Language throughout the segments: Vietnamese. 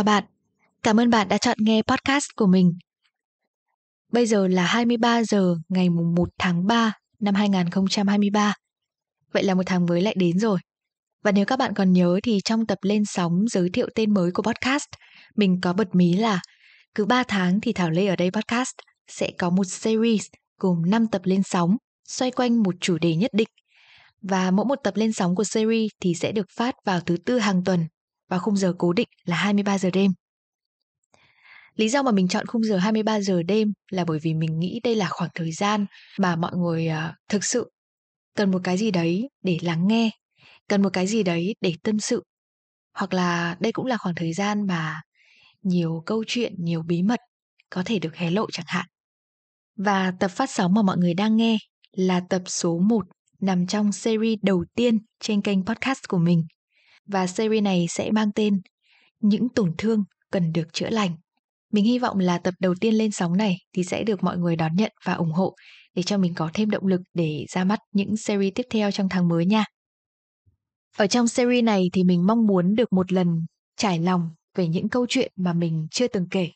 Chào bạn, cảm ơn bạn đã chọn nghe podcast của mình. Bây giờ là 23 giờ ngày mùng 1 tháng 3 năm 2023. Vậy là một tháng mới lại đến rồi. Và nếu các bạn còn nhớ thì trong tập lên sóng giới thiệu tên mới của podcast, mình có bật mí là cứ 3 tháng thì Thảo Lê ở đây podcast sẽ có một series gồm 5 tập lên sóng xoay quanh một chủ đề nhất định. Và mỗi một tập lên sóng của series thì sẽ được phát vào thứ tư hàng tuần và khung giờ cố định là 23 giờ đêm. Lý do mà mình chọn khung giờ 23 giờ đêm là bởi vì mình nghĩ đây là khoảng thời gian mà mọi người uh, thực sự cần một cái gì đấy để lắng nghe, cần một cái gì đấy để tâm sự. Hoặc là đây cũng là khoảng thời gian mà nhiều câu chuyện, nhiều bí mật có thể được hé lộ chẳng hạn. Và tập phát sóng mà mọi người đang nghe là tập số 1 nằm trong series đầu tiên trên kênh podcast của mình. Và series này sẽ mang tên Những tổn thương cần được chữa lành. Mình hy vọng là tập đầu tiên lên sóng này thì sẽ được mọi người đón nhận và ủng hộ để cho mình có thêm động lực để ra mắt những series tiếp theo trong tháng mới nha. Ở trong series này thì mình mong muốn được một lần trải lòng về những câu chuyện mà mình chưa từng kể.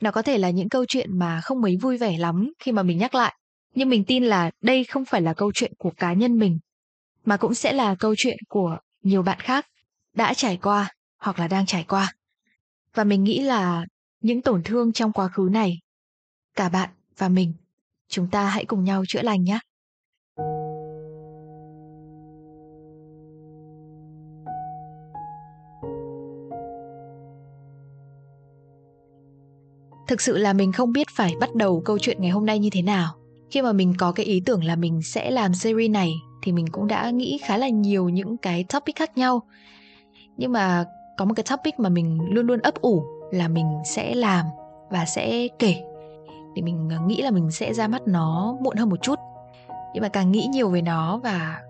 Nó có thể là những câu chuyện mà không mấy vui vẻ lắm khi mà mình nhắc lại, nhưng mình tin là đây không phải là câu chuyện của cá nhân mình, mà cũng sẽ là câu chuyện của nhiều bạn khác đã trải qua hoặc là đang trải qua. Và mình nghĩ là những tổn thương trong quá khứ này, cả bạn và mình, chúng ta hãy cùng nhau chữa lành nhé. Thực sự là mình không biết phải bắt đầu câu chuyện ngày hôm nay như thế nào. Khi mà mình có cái ý tưởng là mình sẽ làm series này thì mình cũng đã nghĩ khá là nhiều những cái topic khác nhau. Nhưng mà có một cái topic mà mình luôn luôn ấp ủ là mình sẽ làm và sẽ kể. Thì mình à, nghĩ là mình sẽ ra mắt nó muộn hơn một chút. Nhưng mà càng nghĩ nhiều về nó và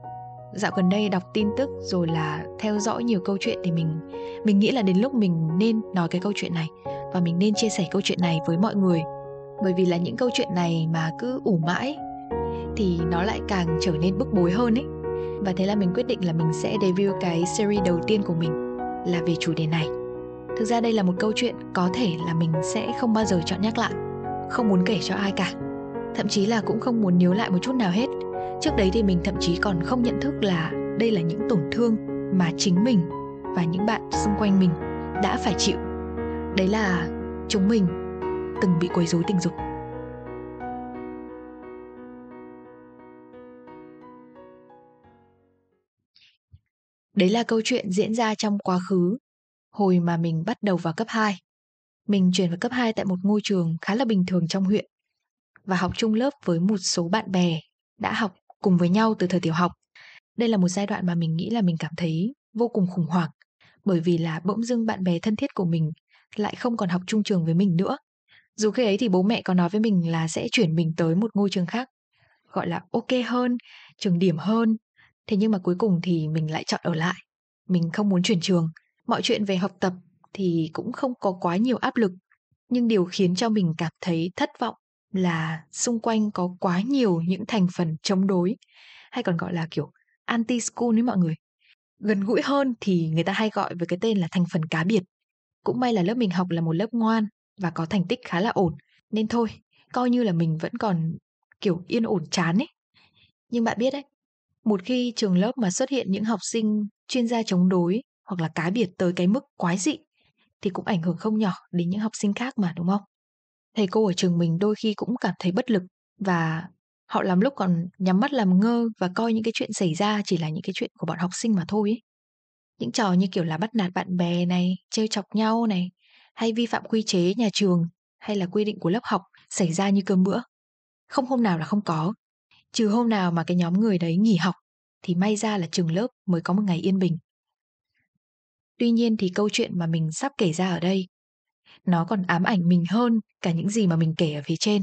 dạo gần đây đọc tin tức rồi là theo dõi nhiều câu chuyện thì mình mình nghĩ là đến lúc mình nên nói cái câu chuyện này và mình nên chia sẻ câu chuyện này với mọi người. Bởi vì là những câu chuyện này mà cứ ủ mãi thì nó lại càng trở nên bức bối hơn ấy. Và thế là mình quyết định là mình sẽ debut cái series đầu tiên của mình là về chủ đề này. Thực ra đây là một câu chuyện có thể là mình sẽ không bao giờ chọn nhắc lại, không muốn kể cho ai cả. Thậm chí là cũng không muốn nhớ lại một chút nào hết. Trước đấy thì mình thậm chí còn không nhận thức là đây là những tổn thương mà chính mình và những bạn xung quanh mình đã phải chịu. Đấy là chúng mình từng bị quấy rối tình dục. Đấy là câu chuyện diễn ra trong quá khứ, hồi mà mình bắt đầu vào cấp 2. Mình chuyển vào cấp 2 tại một ngôi trường khá là bình thường trong huyện và học chung lớp với một số bạn bè đã học cùng với nhau từ thời tiểu học. Đây là một giai đoạn mà mình nghĩ là mình cảm thấy vô cùng khủng hoảng bởi vì là bỗng dưng bạn bè thân thiết của mình lại không còn học chung trường với mình nữa. Dù khi ấy thì bố mẹ có nói với mình là sẽ chuyển mình tới một ngôi trường khác, gọi là ok hơn, trường điểm hơn. Thế nhưng mà cuối cùng thì mình lại chọn ở lại. Mình không muốn chuyển trường. Mọi chuyện về học tập thì cũng không có quá nhiều áp lực. Nhưng điều khiến cho mình cảm thấy thất vọng là xung quanh có quá nhiều những thành phần chống đối, hay còn gọi là kiểu anti school ấy mọi người gần gũi hơn thì người ta hay gọi với cái tên là thành phần cá biệt cũng may là lớp mình học là một lớp ngoan và có thành tích khá là ổn nên thôi, coi như là mình vẫn còn kiểu yên ổn chán ấy nhưng bạn biết đấy một khi trường lớp mà xuất hiện những học sinh chuyên gia chống đối hoặc là cá biệt tới cái mức quái dị thì cũng ảnh hưởng không nhỏ đến những học sinh khác mà đúng không thầy cô ở trường mình đôi khi cũng cảm thấy bất lực và họ làm lúc còn nhắm mắt làm ngơ và coi những cái chuyện xảy ra chỉ là những cái chuyện của bọn học sinh mà thôi ấy. Những trò như kiểu là bắt nạt bạn bè này, trêu chọc nhau này, hay vi phạm quy chế nhà trường hay là quy định của lớp học xảy ra như cơm bữa. Không hôm nào là không có. Trừ hôm nào mà cái nhóm người đấy nghỉ học thì may ra là trường lớp mới có một ngày yên bình. Tuy nhiên thì câu chuyện mà mình sắp kể ra ở đây nó còn ám ảnh mình hơn cả những gì mà mình kể ở phía trên.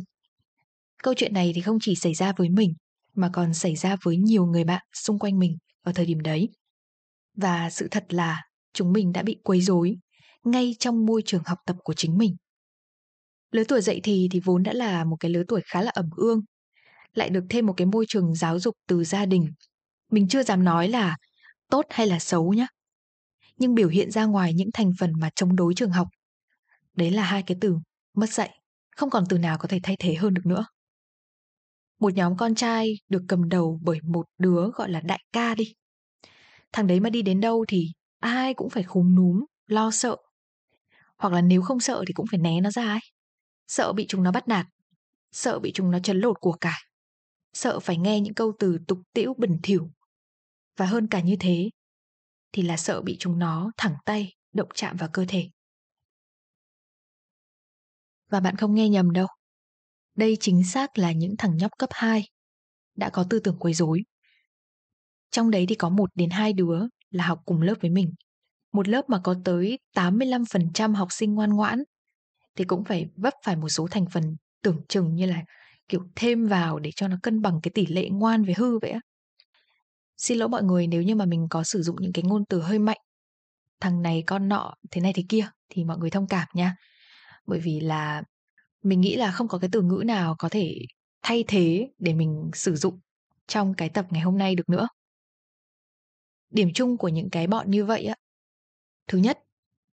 Câu chuyện này thì không chỉ xảy ra với mình mà còn xảy ra với nhiều người bạn xung quanh mình ở thời điểm đấy. Và sự thật là chúng mình đã bị quấy rối ngay trong môi trường học tập của chính mình. Lứa tuổi dậy thì thì vốn đã là một cái lứa tuổi khá là ẩm ương, lại được thêm một cái môi trường giáo dục từ gia đình. Mình chưa dám nói là tốt hay là xấu nhé. Nhưng biểu hiện ra ngoài những thành phần mà chống đối trường học. Đấy là hai cái từ mất dạy, không còn từ nào có thể thay thế hơn được nữa. Một nhóm con trai được cầm đầu bởi một đứa gọi là đại ca đi. Thằng đấy mà đi đến đâu thì ai cũng phải khúm núm, lo sợ. Hoặc là nếu không sợ thì cũng phải né nó ra ấy. Sợ bị chúng nó bắt nạt, sợ bị chúng nó chấn lột của cải, sợ phải nghe những câu từ tục tĩu bẩn thỉu. Và hơn cả như thế, thì là sợ bị chúng nó thẳng tay động chạm vào cơ thể. Và bạn không nghe nhầm đâu. Đây chính xác là những thằng nhóc cấp 2 đã có tư tưởng quấy rối. Trong đấy thì có một đến hai đứa là học cùng lớp với mình. Một lớp mà có tới 85% học sinh ngoan ngoãn thì cũng phải vấp phải một số thành phần tưởng chừng như là kiểu thêm vào để cho nó cân bằng cái tỷ lệ ngoan với hư vậy á. Xin lỗi mọi người nếu như mà mình có sử dụng những cái ngôn từ hơi mạnh. Thằng này con nọ, thế này thế kia thì mọi người thông cảm nha. Bởi vì là mình nghĩ là không có cái từ ngữ nào có thể thay thế để mình sử dụng trong cái tập ngày hôm nay được nữa. Điểm chung của những cái bọn như vậy á, thứ nhất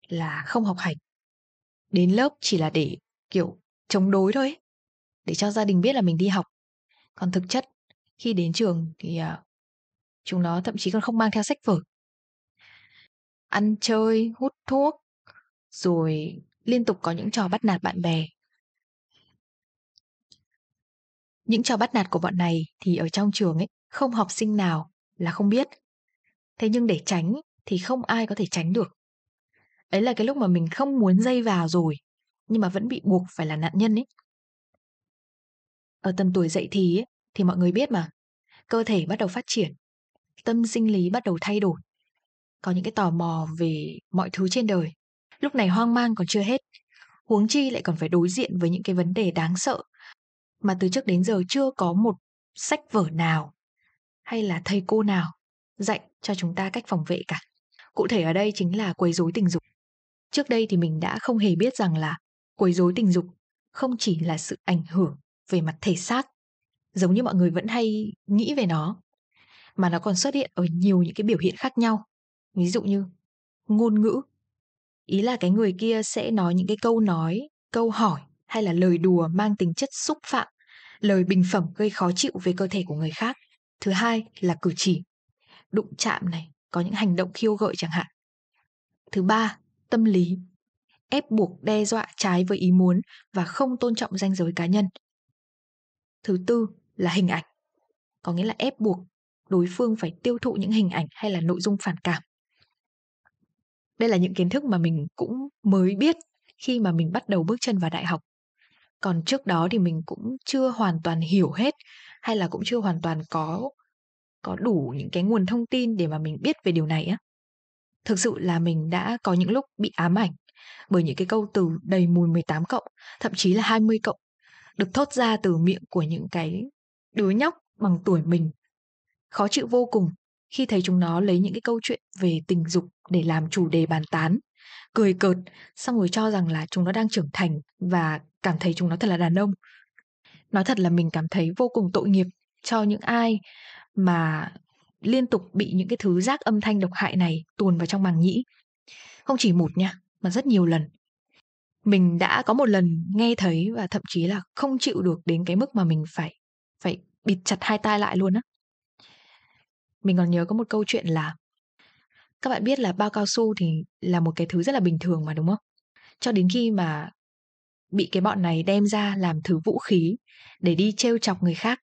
là không học hành. Đến lớp chỉ là để kiểu chống đối thôi ấy, để cho gia đình biết là mình đi học. Còn thực chất khi đến trường thì uh, chúng nó thậm chí còn không mang theo sách vở. Ăn chơi, hút thuốc, rồi liên tục có những trò bắt nạt bạn bè. Những trò bắt nạt của bọn này thì ở trong trường ấy không học sinh nào là không biết. Thế nhưng để tránh thì không ai có thể tránh được. Ấy là cái lúc mà mình không muốn dây vào rồi, nhưng mà vẫn bị buộc phải là nạn nhân ấy. Ở tầm tuổi dậy thì ấy, thì mọi người biết mà, cơ thể bắt đầu phát triển, tâm sinh lý bắt đầu thay đổi. Có những cái tò mò về mọi thứ trên đời. Lúc này hoang mang còn chưa hết, huống chi lại còn phải đối diện với những cái vấn đề đáng sợ mà từ trước đến giờ chưa có một sách vở nào hay là thầy cô nào dạy cho chúng ta cách phòng vệ cả. Cụ thể ở đây chính là quấy rối tình dục. Trước đây thì mình đã không hề biết rằng là quấy rối tình dục không chỉ là sự ảnh hưởng về mặt thể xác giống như mọi người vẫn hay nghĩ về nó mà nó còn xuất hiện ở nhiều những cái biểu hiện khác nhau. Ví dụ như ngôn ngữ. Ý là cái người kia sẽ nói những cái câu nói, câu hỏi hay là lời đùa mang tính chất xúc phạm, lời bình phẩm gây khó chịu về cơ thể của người khác. Thứ hai là cử chỉ, đụng chạm này, có những hành động khiêu gợi chẳng hạn. Thứ ba, tâm lý, ép buộc đe dọa trái với ý muốn và không tôn trọng danh giới cá nhân. Thứ tư là hình ảnh, có nghĩa là ép buộc đối phương phải tiêu thụ những hình ảnh hay là nội dung phản cảm. Đây là những kiến thức mà mình cũng mới biết khi mà mình bắt đầu bước chân vào đại học. Còn trước đó thì mình cũng chưa hoàn toàn hiểu hết hay là cũng chưa hoàn toàn có có đủ những cái nguồn thông tin để mà mình biết về điều này á. Thực sự là mình đã có những lúc bị ám ảnh bởi những cái câu từ đầy mùi 18 cộng, thậm chí là 20 cộng được thốt ra từ miệng của những cái đứa nhóc bằng tuổi mình. Khó chịu vô cùng khi thấy chúng nó lấy những cái câu chuyện về tình dục để làm chủ đề bàn tán, cười cợt, xong rồi cho rằng là chúng nó đang trưởng thành và cảm thấy chúng nó thật là đàn ông. Nói thật là mình cảm thấy vô cùng tội nghiệp cho những ai mà liên tục bị những cái thứ rác âm thanh độc hại này tuồn vào trong màng nhĩ. Không chỉ một nha, mà rất nhiều lần. Mình đã có một lần nghe thấy và thậm chí là không chịu được đến cái mức mà mình phải phải bịt chặt hai tai lại luôn á. Mình còn nhớ có một câu chuyện là các bạn biết là bao cao su thì là một cái thứ rất là bình thường mà đúng không? Cho đến khi mà bị cái bọn này đem ra làm thứ vũ khí để đi trêu chọc người khác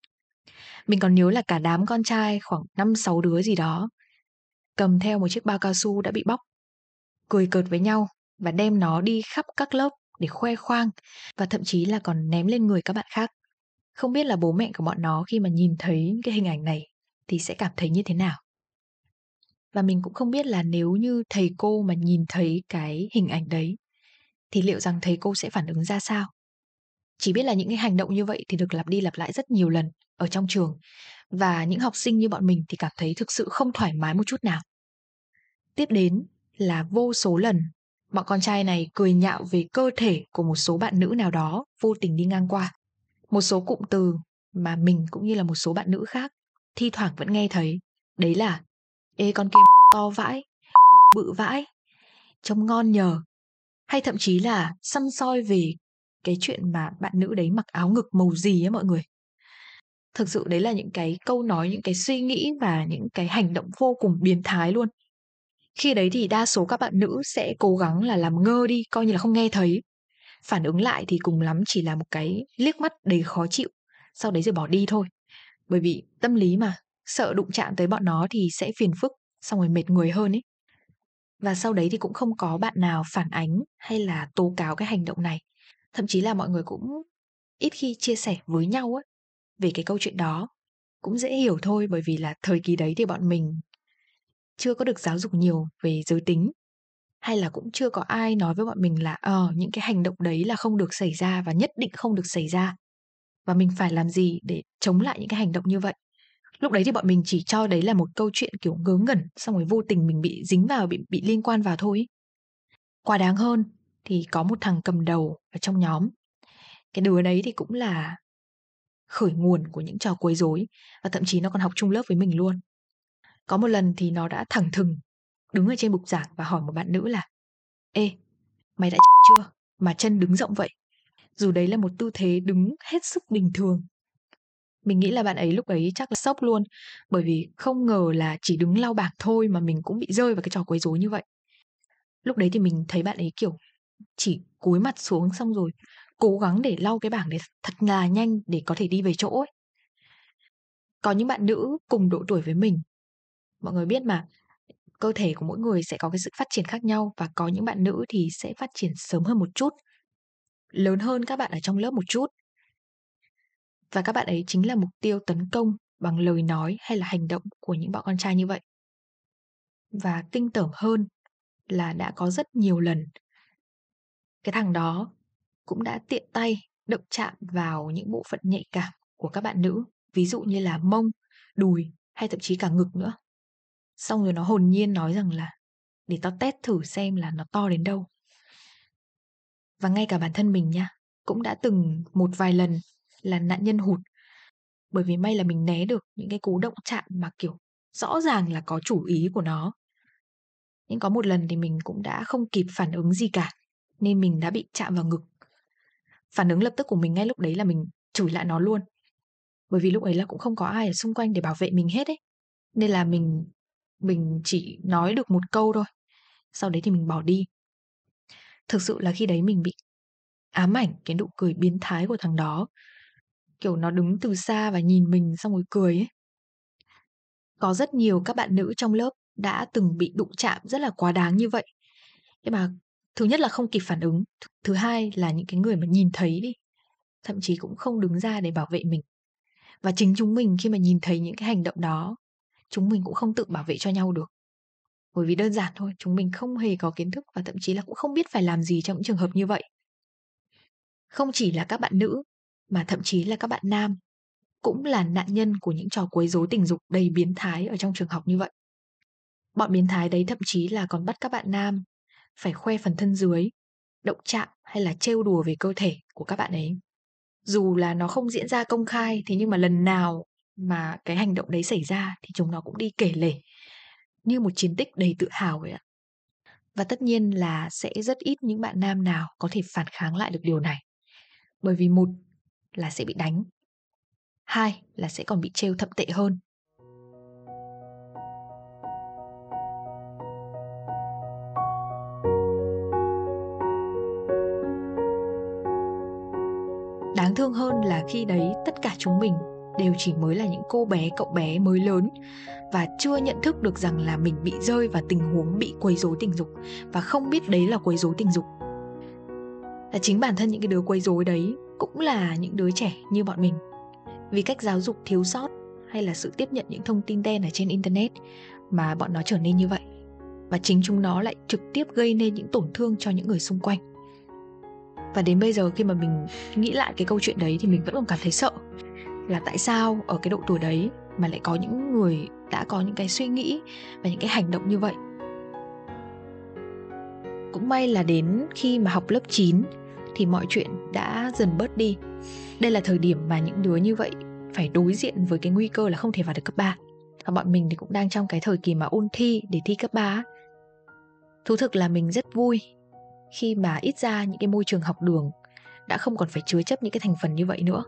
mình còn nhớ là cả đám con trai khoảng 5-6 đứa gì đó cầm theo một chiếc bao cao su đã bị bóc, cười cợt với nhau và đem nó đi khắp các lớp để khoe khoang và thậm chí là còn ném lên người các bạn khác. Không biết là bố mẹ của bọn nó khi mà nhìn thấy cái hình ảnh này thì sẽ cảm thấy như thế nào. Và mình cũng không biết là nếu như thầy cô mà nhìn thấy cái hình ảnh đấy thì liệu rằng thầy cô sẽ phản ứng ra sao? Chỉ biết là những cái hành động như vậy thì được lặp đi lặp lại rất nhiều lần ở trong trường và những học sinh như bọn mình thì cảm thấy thực sự không thoải mái một chút nào. Tiếp đến là vô số lần bọn con trai này cười nhạo về cơ thể của một số bạn nữ nào đó vô tình đi ngang qua. Một số cụm từ mà mình cũng như là một số bạn nữ khác thi thoảng vẫn nghe thấy. Đấy là Ê con kia to vãi, bự vãi, trông ngon nhờ. Hay thậm chí là săn soi về cái chuyện mà bạn nữ đấy mặc áo ngực màu gì á mọi người. Thực sự đấy là những cái câu nói, những cái suy nghĩ và những cái hành động vô cùng biến thái luôn. Khi đấy thì đa số các bạn nữ sẽ cố gắng là làm ngơ đi, coi như là không nghe thấy. Phản ứng lại thì cùng lắm chỉ là một cái liếc mắt đầy khó chịu, sau đấy rồi bỏ đi thôi. Bởi vì tâm lý mà, sợ đụng chạm tới bọn nó thì sẽ phiền phức, xong rồi mệt người hơn ấy. Và sau đấy thì cũng không có bạn nào phản ánh hay là tố cáo cái hành động này. Thậm chí là mọi người cũng ít khi chia sẻ với nhau ấy về cái câu chuyện đó. Cũng dễ hiểu thôi bởi vì là thời kỳ đấy thì bọn mình chưa có được giáo dục nhiều về giới tính? Hay là cũng chưa có ai nói với bọn mình là ờ những cái hành động đấy là không được xảy ra và nhất định không được xảy ra và mình phải làm gì để chống lại những cái hành động như vậy? Lúc đấy thì bọn mình chỉ cho đấy là một câu chuyện, kiểu, ngớ ngẩn, xong rồi vô tình mình bị dính vào, bị bị liên quan vào thôi. Quá đáng hơn thì có một thằng cầm đầu ở trong nhóm. Cái đứa đấy thì cũng là khởi nguồn của những trò quấy rối và thậm chí nó còn học chung lớp với mình luôn có một lần thì nó đã thẳng thừng đứng ở trên bục giảng và hỏi một bạn nữ là Ê, mày đã chưa mà chân đứng rộng vậy? Dù đấy là một tư thế đứng hết sức bình thường. Mình nghĩ là bạn ấy lúc ấy chắc là sốc luôn bởi vì không ngờ là chỉ đứng lau bảng thôi mà mình cũng bị rơi vào cái trò quấy rối như vậy. Lúc đấy thì mình thấy bạn ấy kiểu chỉ cúi mặt xuống xong rồi cố gắng để lau cái bảng đấy thật là nhanh để có thể đi về chỗ ấy. Có những bạn nữ cùng độ tuổi với mình mọi người biết mà. Cơ thể của mỗi người sẽ có cái sự phát triển khác nhau và có những bạn nữ thì sẽ phát triển sớm hơn một chút, lớn hơn các bạn ở trong lớp một chút. Và các bạn ấy chính là mục tiêu tấn công bằng lời nói hay là hành động của những bọn con trai như vậy. Và kinh tởm hơn là đã có rất nhiều lần, cái thằng đó cũng đã tiện tay động chạm vào những bộ phận nhạy cảm của các bạn nữ. Ví dụ như là mông, đùi hay thậm chí cả ngực nữa. Xong rồi nó hồn nhiên nói rằng là để tao test thử xem là nó to đến đâu. Và ngay cả bản thân mình nha, cũng đã từng một vài lần là nạn nhân hụt. Bởi vì may là mình né được những cái cú động chạm mà kiểu rõ ràng là có chủ ý của nó. Nhưng có một lần thì mình cũng đã không kịp phản ứng gì cả, nên mình đã bị chạm vào ngực. Phản ứng lập tức của mình ngay lúc đấy là mình chửi lại nó luôn. Bởi vì lúc ấy là cũng không có ai ở xung quanh để bảo vệ mình hết ấy. Nên là mình mình chỉ nói được một câu thôi, sau đấy thì mình bỏ đi. Thực sự là khi đấy mình bị ám ảnh cái nụ cười biến thái của thằng đó, kiểu, nó đứng từ xa và nhìn mình xong rồi cười ấy. Có rất nhiều các bạn nữ trong lớp đã từng bị đụng chạm rất là quá đáng như vậy. Nhưng mà thứ nhất là không kịp phản ứng thứ hai là những cái người mà nhìn thấy đi, thậm chí cũng không đứng ra để bảo vệ mình. Và chính chúng mình khi mà nhìn thấy những cái hành động đó chúng mình cũng không tự bảo vệ cho nhau được. Bởi vì đơn giản thôi, chúng mình không hề có kiến thức và thậm chí là cũng không biết phải làm gì trong những trường hợp như vậy. Không chỉ là các bạn nữ, mà thậm chí là các bạn nam cũng là nạn nhân của những trò quấy rối tình dục đầy biến thái ở trong trường học như vậy. Bọn biến thái đấy thậm chí là còn bắt các bạn nam phải khoe phần thân dưới, động chạm hay là trêu đùa về cơ thể của các bạn ấy. Dù là nó không diễn ra công khai, thế nhưng mà lần nào mà cái hành động đấy xảy ra thì chúng nó cũng đi kể lể như một chiến tích đầy tự hào vậy ạ. Và tất nhiên là sẽ rất ít những bạn nam nào có thể phản kháng lại được điều này. Bởi vì một là sẽ bị đánh, hai là sẽ còn bị trêu thậm tệ hơn. Đáng thương hơn là khi đấy tất cả chúng mình đều chỉ mới là những cô bé, cậu bé mới lớn. Và chưa nhận thức được rằng là mình bị rơi vào tình huống bị quấy rối tình dục và không biết đấy là quấy rối tình dục. Là chính bản thân những cái đứa quấy rối đấy cũng là những đứa trẻ như bọn mình. Vì cách giáo dục thiếu sót hay là sự tiếp nhận những thông tin đen ở trên internet mà bọn nó trở nên như vậy. Và chính chúng nó lại trực tiếp gây nên những tổn thương cho những người xung quanh. Và đến bây giờ khi mà mình nghĩ lại cái câu chuyện đấy thì mình vẫn còn cảm thấy sợ là tại sao ở cái độ tuổi đấy mà lại có những người đã có những cái suy nghĩ và những cái hành động như vậy cũng may là đến khi mà học lớp 9 thì mọi chuyện đã dần bớt đi. Đây là thời điểm mà những đứa như vậy phải đối diện với cái nguy cơ là không thể vào được cấp 3. Và bọn mình thì cũng đang trong cái thời kỳ mà ôn thi để thi cấp 3. Thú thực là mình rất vui khi mà ít ra những cái môi trường học đường đã không còn phải chứa chấp những cái thành phần như vậy nữa.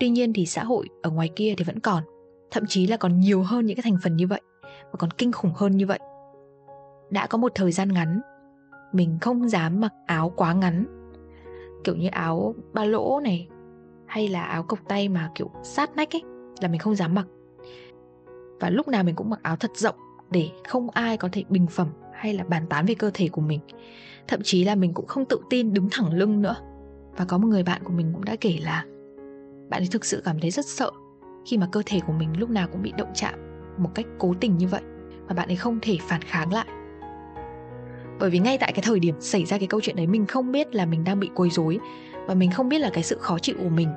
Tuy nhiên thì xã hội ở ngoài kia thì vẫn còn, thậm chí là còn nhiều hơn những cái thành phần như vậy và còn kinh khủng hơn như vậy. Đã có một thời gian ngắn, mình không dám mặc áo quá ngắn, kiểu như áo ba lỗ này hay là áo cộc tay mà kiểu sát nách ấy là mình không dám mặc. Và lúc nào mình cũng mặc áo thật rộng để không ai có thể bình phẩm hay là bàn tán về cơ thể của mình. Thậm chí là mình cũng không tự tin đứng thẳng lưng nữa. Và có một người bạn của mình cũng đã kể là bạn ấy thực sự cảm thấy rất sợ khi mà cơ thể của mình lúc nào cũng bị động chạm một cách cố tình như vậy và bạn ấy không thể phản kháng lại. Bởi vì ngay tại cái thời điểm xảy ra cái câu chuyện đấy, mình không biết là mình đang bị quấy rối và mình không biết là cái sự khó chịu của mình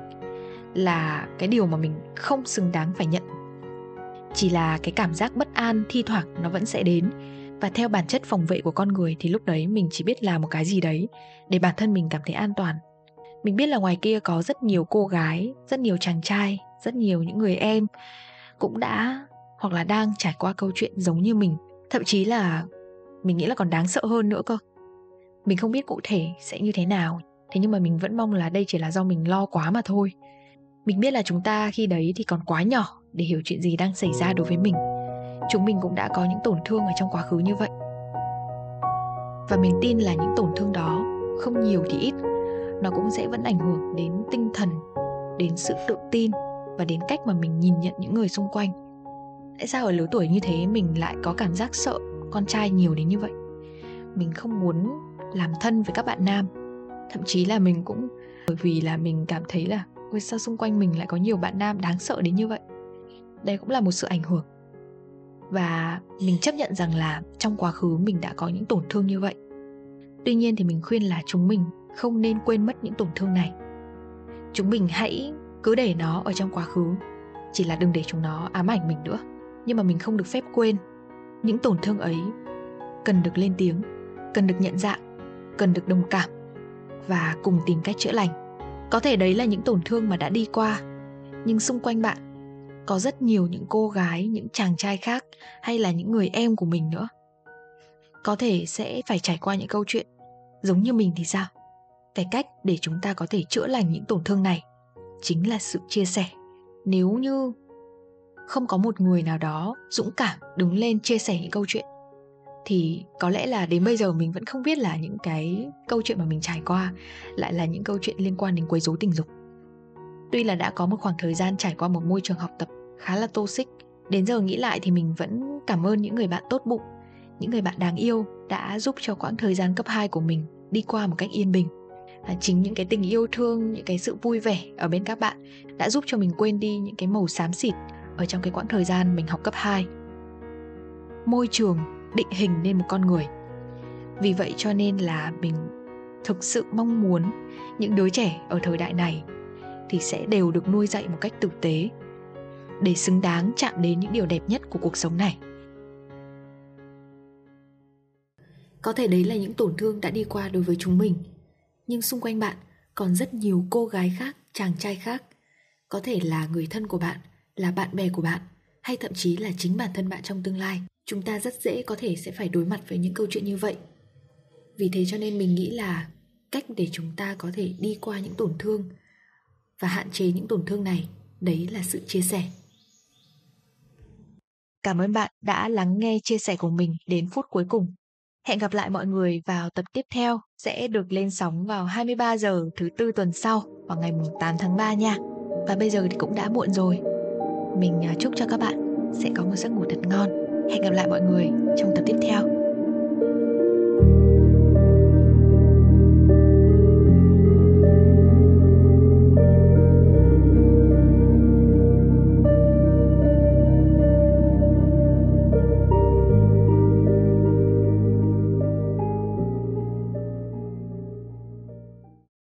là cái điều mà mình không xứng đáng phải nhận. Chỉ là cái cảm giác bất an, thi thoảng nó vẫn sẽ đến và theo bản chất phòng vệ của con người thì lúc đấy mình chỉ biết làm một cái gì đấy để bản thân mình cảm thấy an toàn mình biết là ngoài kia có rất nhiều cô gái, rất nhiều chàng trai, rất nhiều những người em cũng đã hoặc là đang trải qua câu chuyện giống như mình. Thậm chí là mình nghĩ là còn đáng sợ hơn nữa cơ. Mình không biết cụ thể sẽ như thế nào, thế nhưng mà mình vẫn mong là đây chỉ là do mình lo quá mà thôi. Mình biết là chúng ta khi đấy thì còn quá nhỏ để hiểu chuyện gì đang xảy ra đối với mình. Chúng mình cũng đã có những tổn thương ở trong quá khứ như vậy. Và mình tin là những tổn thương đó không nhiều thì ít nó cũng sẽ vẫn ảnh hưởng đến tinh thần, đến sự tự tin và đến cách mà mình nhìn nhận những người xung quanh. Tại sao ở lứa tuổi như thế mình lại có cảm giác sợ con trai nhiều đến như vậy? Mình không muốn làm thân với các bạn nam. Thậm chí là mình cũng, bởi vì là mình cảm thấy là, ôi, sao xung quanh mình lại có nhiều bạn nam đáng sợ đến như vậy? Đây cũng là một sự ảnh hưởng. Và mình chấp nhận rằng là trong quá khứ mình đã có những tổn thương như vậy. Tuy nhiên thì mình khuyên là chúng mình không nên quên mất những tổn thương này. Chúng mình hãy cứ để nó ở trong quá khứ, chỉ là đừng để chúng nó ám ảnh mình nữa. Nhưng mà mình không được phép quên. Những tổn thương ấy cần được lên tiếng, cần được nhận dạng, cần được đồng cảm và cùng tìm cách chữa lành. Có thể đấy là những tổn thương mà đã đi qua, nhưng xung quanh bạn có rất nhiều những cô gái, những chàng trai khác hay là những người em của mình nữa. Có thể sẽ phải trải qua những câu chuyện giống như mình thì sao? Cái cách để chúng ta có thể chữa lành những tổn thương này chính là sự chia sẻ. Nếu như không có một người nào đó dũng cảm đứng lên chia sẻ những câu chuyện, thì có lẽ là đến bây giờ mình vẫn không biết là những cái câu chuyện mà mình trải qua lại là những câu chuyện liên quan đến quấy rối tình dục. Tuy là đã có một khoảng thời gian trải qua một môi trường học tập khá là toxic, đến giờ nghĩ lại thì mình vẫn cảm ơn những người bạn tốt bụng, những người bạn đáng yêu đã giúp cho quãng thời gian cấp 2 của mình đi qua một cách yên bình à, chính những cái tình yêu thương những cái sự vui vẻ ở bên các bạn đã giúp cho mình quên đi những cái màu xám xịt ở trong cái quãng thời gian mình học cấp 2 môi trường định hình nên một con người. Vì vậy cho nên là mình thực sự mong muốn những đứa trẻ ở thời đại này thì sẽ đều được nuôi dạy một cách tử tế để xứng đáng chạm đến những điều đẹp nhất của cuộc sống này. Có thể đấy là những tổn thương đã đi qua đối với chúng mình nhưng xung quanh bạn còn rất nhiều cô gái khác, chàng trai khác. Có thể là người thân của bạn, là bạn bè của bạn, hay thậm chí là chính bản thân bạn trong tương lai. Chúng ta rất dễ có thể sẽ phải đối mặt với những câu chuyện như vậy. Vì thế cho nên mình nghĩ là cách để chúng ta có thể đi qua những tổn thương và hạn chế những tổn thương này, đấy là sự chia sẻ. Cảm ơn bạn đã lắng nghe chia sẻ của mình đến phút cuối cùng hẹn gặp lại mọi người vào tập tiếp theo, sẽ được lên sóng vào 23 giờ thứ tư tuần sau, vào ngày 8 tháng 3 nha. Và bây giờ thì cũng đã muộn rồi. Mình à, chúc cho các bạn sẽ có một giấc ngủ thật ngon. Hẹn gặp lại mọi người trong tập tiếp theo.